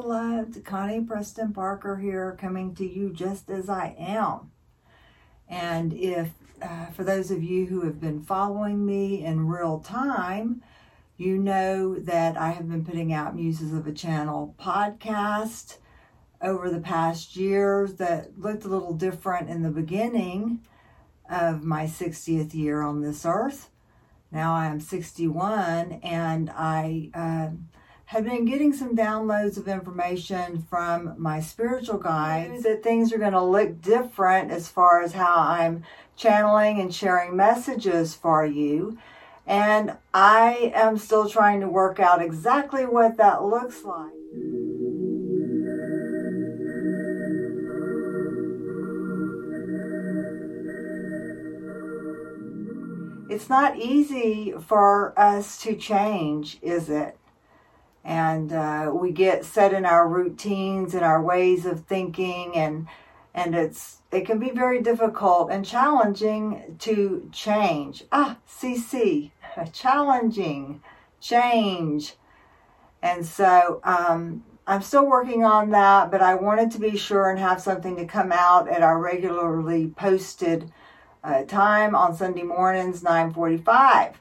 beloved. Connie Preston Parker here, coming to you just as I am. And if, uh, for those of you who have been following me in real time, you know that I have been putting out Muses of a Channel podcast over the past years that looked a little different in the beginning of my 60th year on this earth. Now I am 61 and I. Uh, have been getting some downloads of information from my spiritual guides that things are going to look different as far as how I'm channeling and sharing messages for you. And I am still trying to work out exactly what that looks like. It's not easy for us to change, is it? And uh, we get set in our routines and our ways of thinking and and it's it can be very difficult and challenging to change. Ah cc challenging change. And so um, i'm still working on that but i wanted to be sure and have something to come out at our regularly posted uh, time on sunday mornings 9.45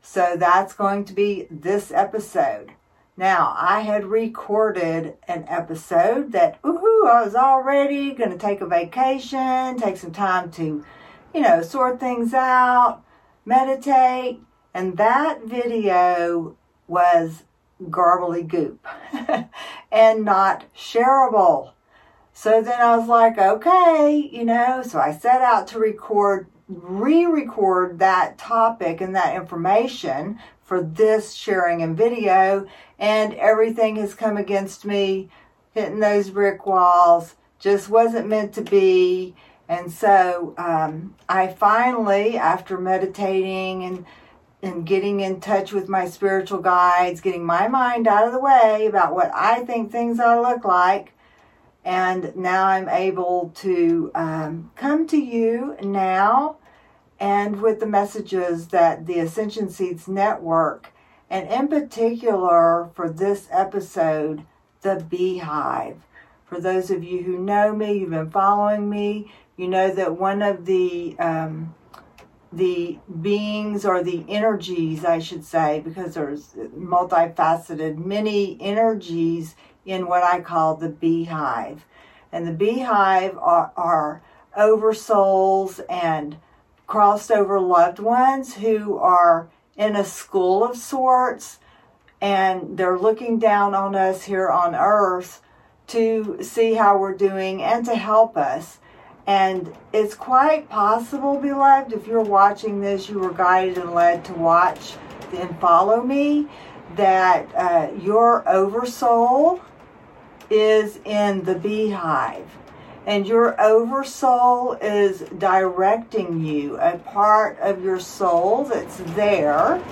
so that's going to be this episode now, I had recorded an episode that, ooh, I was already going to take a vacation, take some time to, you know, sort things out, meditate, and that video was garbly goop and not shareable. So then I was like, okay, you know, so I set out to record, re record that topic and that information for this sharing and video, and everything has come against me, hitting those brick walls, just wasn't meant to be. And so um, I finally, after meditating and and getting in touch with my spiritual guides, getting my mind out of the way about what I think things ought to look like. And now I'm able to um, come to you now and with the messages that the Ascension Seeds Network, and in particular for this episode, the beehive. For those of you who know me, you've been following me, you know that one of the um, the beings or the energies, I should say, because there's multifaceted, many energies in what I call the beehive. And the beehive are, are oversouls and crossed over loved ones who are in a school of sorts and they're looking down on us here on earth to see how we're doing and to help us. And it's quite possible, beloved, if you're watching this, you were guided and led to watch and follow me, that uh, your oversoul is in the beehive and your oversoul is directing you, a part of your soul that's there,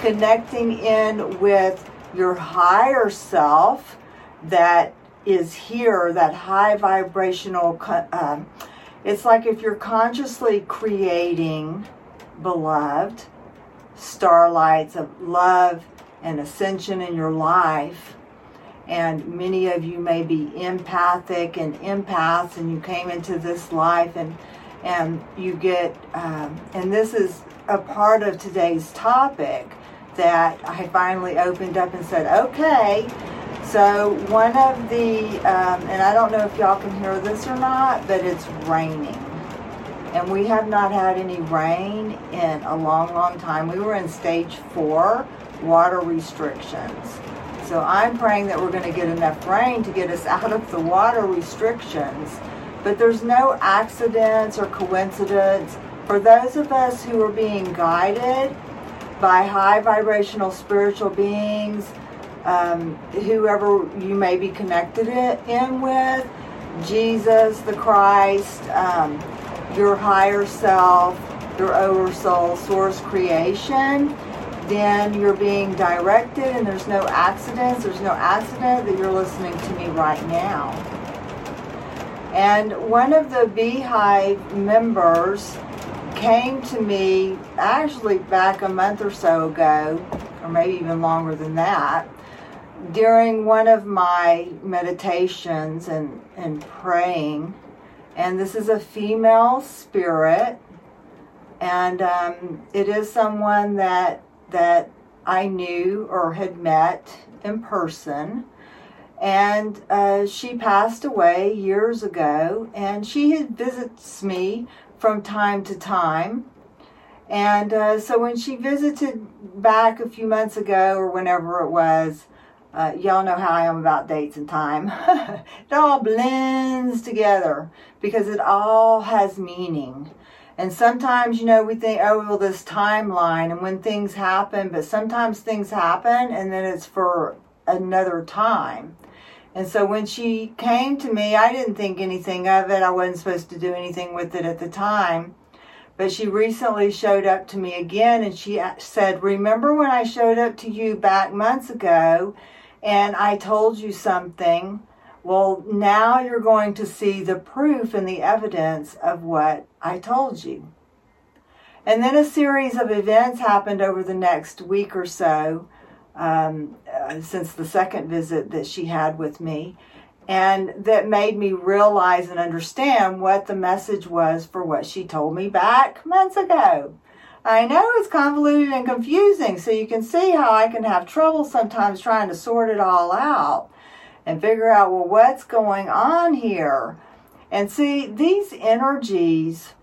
connecting in with your higher self that is here, that high vibrational. Um, it's like if you're consciously creating, beloved, starlights of love and ascension in your life and many of you may be empathic and empaths and you came into this life and and you get um, and this is a part of today's topic that I finally opened up and said okay. So one of the um, and I don't know if y'all can hear this or not but it's raining. And we have not had any rain in a long long time. We were in stage four water restrictions so I'm praying that we're going to get enough rain to get us out of the water restrictions. But there's no accidents or coincidence. For those of us who are being guided by high vibrational spiritual beings, um, whoever you may be connected in with, Jesus, the Christ, um, your higher self, your oversoul, source creation, then you're being directed and there's no accidents. There's no accident that you're listening to me right now. And one of the Beehive members came to me actually back a month or so ago, or maybe even longer than that, during one of my meditations and, and praying, and this is a female spirit, and um, it is someone that that I knew or had met in person. And uh, she passed away years ago, and she visits me from time to time. And uh, so when she visited back a few months ago or whenever it was, uh, y'all know how I am about dates and time. it all blends together because it all has meaning. And sometimes, you know, we think, oh, well, this timeline and when things happen, but sometimes things happen and then it's for another time. And so when she came to me, I didn't think anything of it. I wasn't supposed to do anything with it at the time. But she recently showed up to me again and she said, Remember when I showed up to you back months ago and I told you something? Well, now you're going to see the proof and the evidence of what I told you. And then a series of events happened over the next week or so um, uh, since the second visit that she had with me, and that made me realize and understand what the message was for what she told me back months ago. I know it's convoluted and confusing, so you can see how I can have trouble sometimes trying to sort it all out and figure out, well, what's going on here? And see, these energies,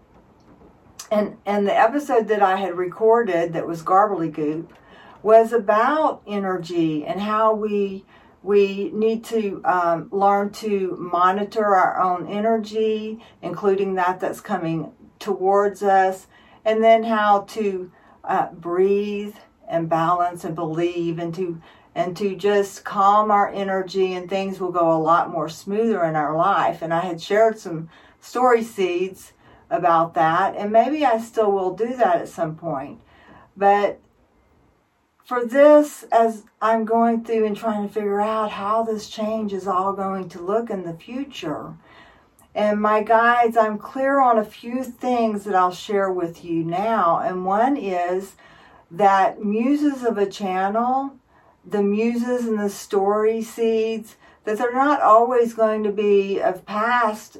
and, and the episode that I had recorded that was Garbly Goop was about energy and how we we need to um, learn to monitor our own energy, including that that's coming towards us, and then how to uh, breathe and balance and believe and to and to just calm our energy and things will go a lot more smoother in our life. And I had shared some story seeds about that, and maybe I still will do that at some point. But for this, as I'm going through and trying to figure out how this change is all going to look in the future, and my guides, I'm clear on a few things that I'll share with you now. And one is that muses of a channel the muses and the story seeds that they're not always going to be of past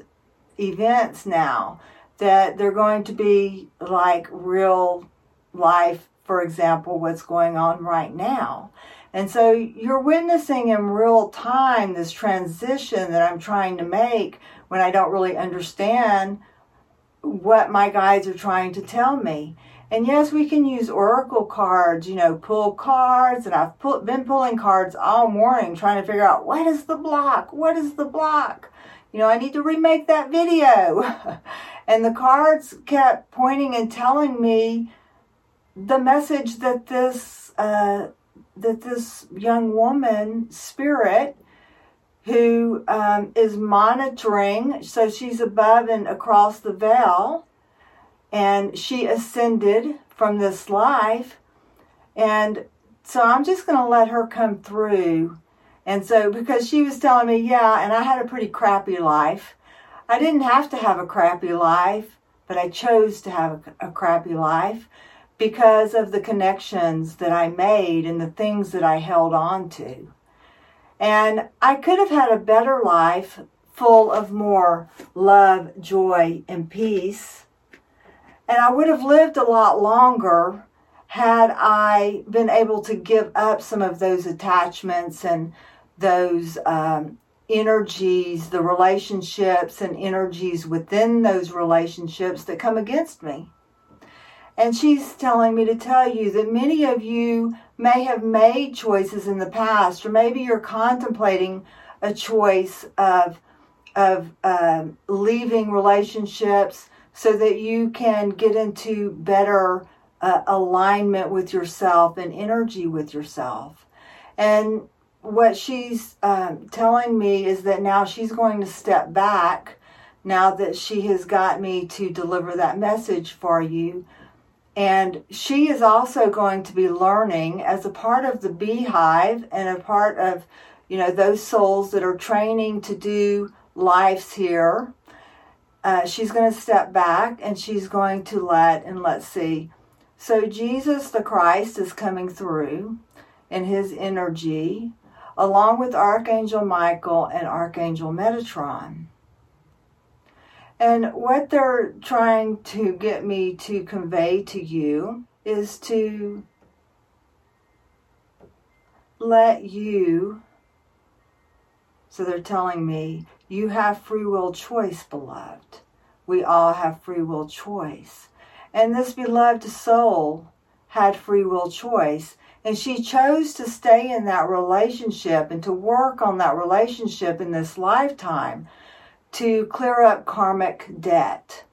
events now that they're going to be like real life for example what's going on right now and so you're witnessing in real time this transition that I'm trying to make when I don't really understand what my guides are trying to tell me. And yes, we can use oracle cards, you know, pull cards. And I've pull, been pulling cards all morning trying to figure out what is the block? What is the block? You know, I need to remake that video. and the cards kept pointing and telling me the message that this, uh, that this young woman spirit who um, is monitoring, so she's above and across the veil, and she ascended from this life. And so I'm just going to let her come through. And so, because she was telling me, yeah, and I had a pretty crappy life. I didn't have to have a crappy life, but I chose to have a, a crappy life because of the connections that I made and the things that I held on to. And I could have had a better life full of more love, joy, and peace and I would have lived a lot longer had I been able to give up some of those attachments and those um, energies, the relationships and energies within those relationships that come against me. And she's telling me to tell you that many of you may have made choices in the past, or maybe you're contemplating a choice of of um, leaving relationships so that you can get into better uh, alignment with yourself and energy with yourself. And what she's um, telling me is that now she's going to step back now that she has got me to deliver that message for you. And she is also going to be learning as a part of the beehive and a part of, you know, those souls that are training to do lives here uh, she's going to step back and she's going to let, and let's see. So Jesus the Christ is coming through in his energy. Along with Archangel Michael and Archangel Metatron. And what they're trying to get me to convey to you is to let you, so they're telling me, you have free will choice, beloved. We all have free will choice. And this beloved soul had free will choice. And she chose to stay in that relationship and to work on that relationship in this lifetime to clear up karmic debt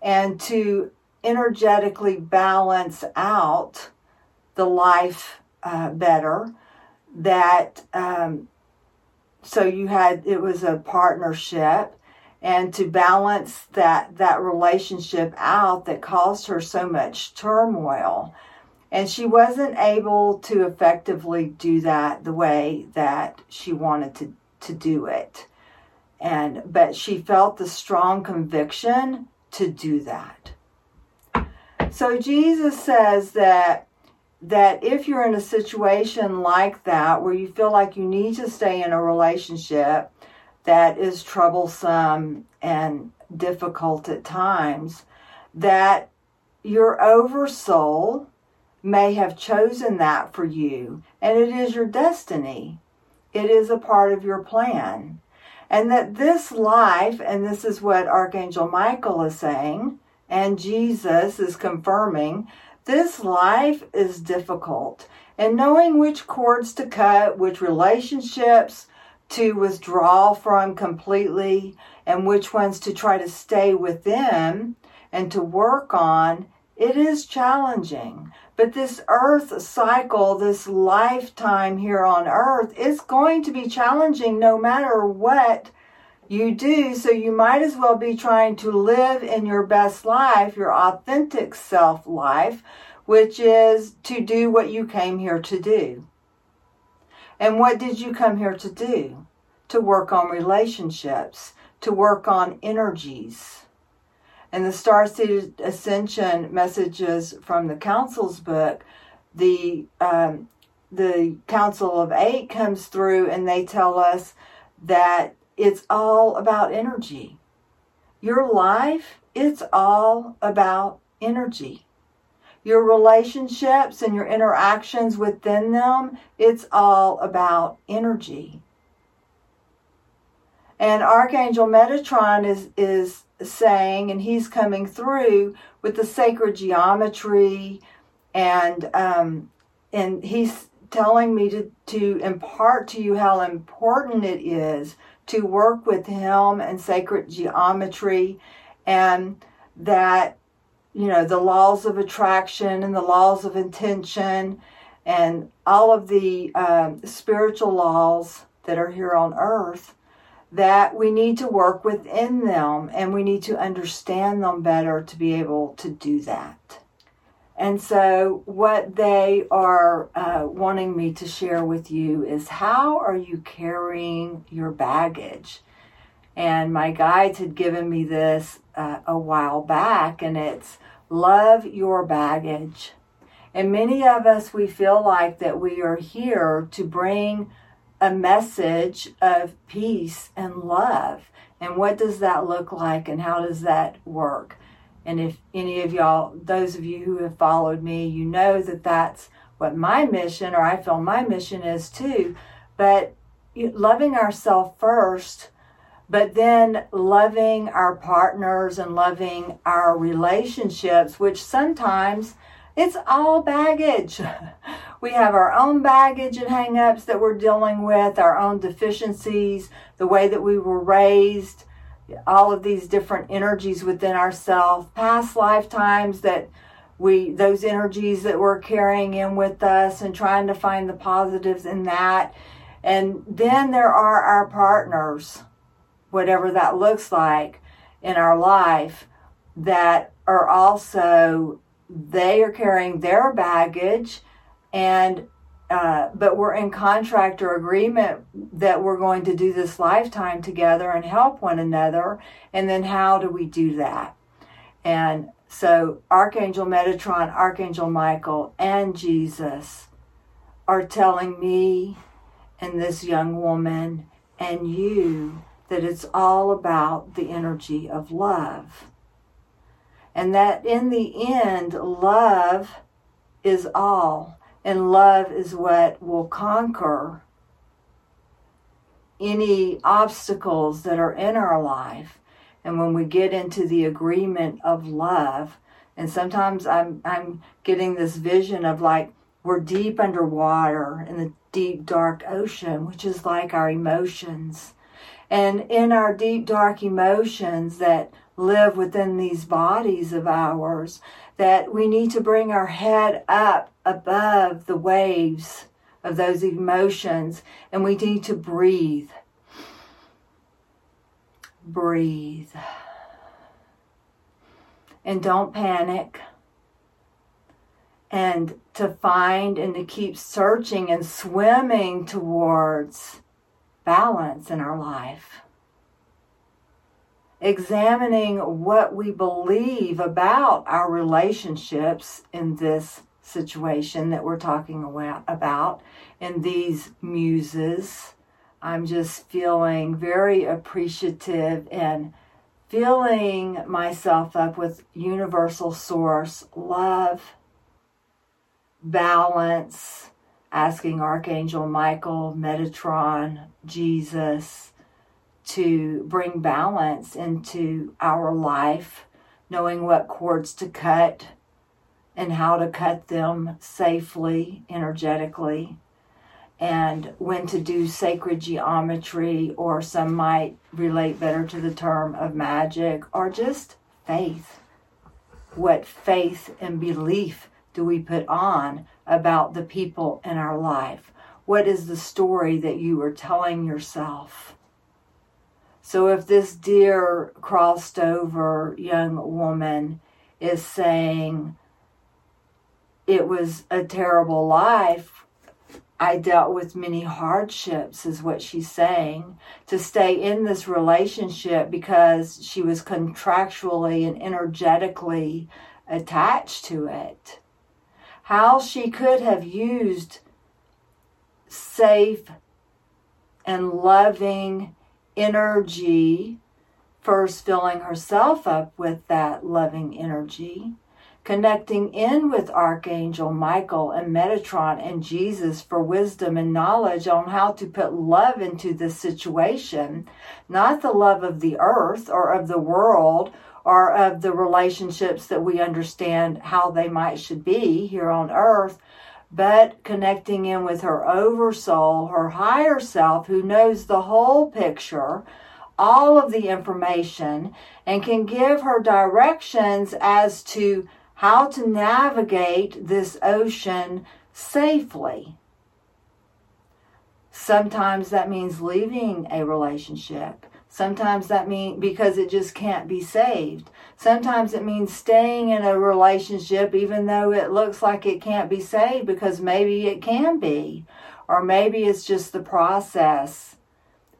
and to energetically balance out the life uh, better that um, so you had it was a partnership and to balance that that relationship out that caused her so much turmoil and she wasn't able to effectively do that the way that she wanted to to do it. And but she felt the strong conviction to do that. So jesus says that that if you're in a situation like that where you feel like you need to stay in a relationship that is troublesome and difficult at times that your oversoul may have chosen that for you and it is your destiny it is a part of your plan and that this life, and this is what Archangel Michael is saying, and Jesus is confirming, this life is difficult. And knowing which cords to cut, which relationships to withdraw from completely, and which ones to try to stay within and to work on, it is challenging. But this earth cycle, this lifetime here on earth, is going to be challenging no matter what you do. So you might as well be trying to live in your best life, your authentic self life, which is to do what you came here to do. And what did you come here to do? To work on relationships, to work on energies and the Star Seed Ascension messages from the Council's book, the um, the Council of Eight comes through and they tell us that it's all about energy. Your life, it's all about energy. Your relationships and your interactions within them, it's all about energy. And Archangel Metatron is, is saying, and he's coming through with the sacred geometry, and um, and he's telling me to, to impart to you how important it is to work with him and sacred geometry, and that you know the laws of attraction and the laws of intention and all of the um, spiritual laws that are here on earth that we need to work within them and we need to understand them better to be able to do that. And so, what they are uh, wanting me to share with you is how are you carrying your baggage? And my guides had given me this uh, a while back, and it's love your baggage. And many of us, we feel like that we are here to bring a message of peace and love. And what does that look like and how does that work? And if any of y'all, those of you who have followed me, you know that that's what my mission, or I feel my mission is too. But loving ourselves first, but then loving our partners and loving our relationships, which sometimes it's all baggage. We have our own baggage and hangups that we're dealing with, our own deficiencies, the way that we were raised, all of these different energies within ourselves, past lifetimes that we those energies that we're carrying in with us and trying to find the positives in that. And then there are our partners, whatever that looks like in our life, that are also they are carrying their baggage and uh, but we're in contract or agreement that we're going to do this lifetime together and help one another. And then how do we do that? And so Archangel Metatron, Archangel Michael, and Jesus are telling me and this young woman and you that it's all about the energy of love. And that in the end, love is all, and love is what will conquer any obstacles that are in our life. And when we get into the agreement of love, and sometimes I'm I'm getting this vision of like we're deep underwater in the deep dark ocean, which is like our emotions. And in our deep dark emotions that live within these bodies of ours, that we need to bring our head up above the waves of those emotions and we need to breathe. Breathe. And don't panic. And to find and to keep searching and swimming towards balance in our life. Examining what we believe about our relationships in this situation that we're talking about, in these muses. I'm just feeling very appreciative and filling myself up with universal source love, balance, asking Archangel Michael, Metatron, Jesus to bring balance into our life, knowing what cords to cut and how to cut them safely, energetically, and when to do sacred geometry, or some might relate better to the term of magic, or just faith. What faith and belief do we put on about the people in our life? What is the story that you are telling yourself? So, if this dear crossed over young woman is saying, It was a terrible life, I dealt with many hardships, is what she's saying, to stay in this relationship because she was contractually and energetically attached to it. How she could have used safe and loving energy, first filling herself up with that loving energy, connecting in with Archangel Michael and Metatron and Jesus for wisdom and knowledge on how to put love into this situation, not the love of the earth or of the world or of the relationships that we understand how they might should be here on earth, but connecting in with her oversoul, her higher self, who knows the whole picture, all of the information, and can give her directions as to how to navigate this ocean safely. Sometimes that means leaving a relationship. Sometimes that means because it just can't be saved. Sometimes it means staying in a relationship even though it looks like it can't be saved because maybe it can be. Or maybe it's just the process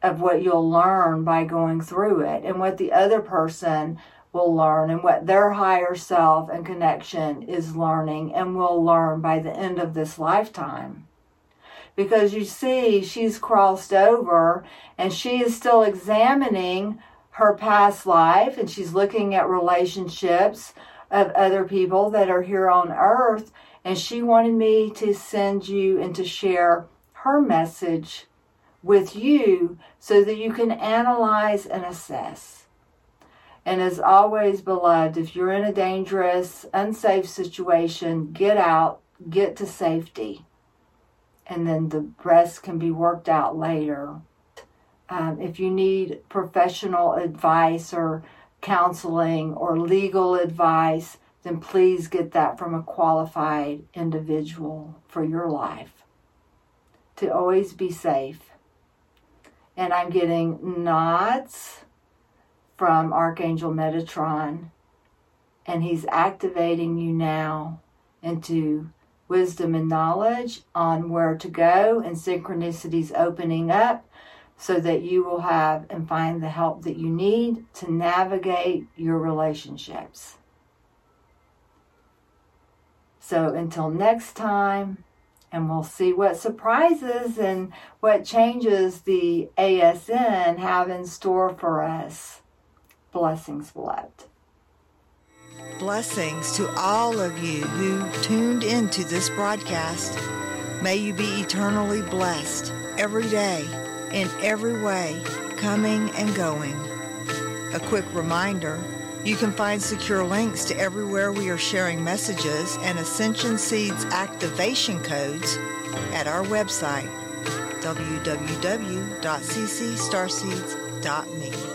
of what you'll learn by going through it and what the other person will learn and what their higher self and connection is learning and will learn by the end of this lifetime because you see she's crossed over and she is still examining her past life and she's looking at relationships of other people that are here on earth and she wanted me to send you and to share her message with you so that you can analyze and assess. And as always, beloved, if you're in a dangerous, unsafe situation, get out, get to safety and then the rest can be worked out later. Um, if you need professional advice or counseling or legal advice, then please get that from a qualified individual for your life. To always be safe. And I'm getting nods from Archangel Metatron, and he's activating you now into wisdom and knowledge on where to go and synchronicities opening up so that you will have and find the help that you need to navigate your relationships. So until next time, And we'll see what surprises and what changes the ASN have in store for us. Blessings, beloved. Blessings to all of you who tuned into this broadcast. May you be eternally blessed every day, in every way, coming and going. A quick reminder you can find secure links to everywhere we are sharing messages and Ascension Seeds activation codes at our website www.ccstarseeds.me.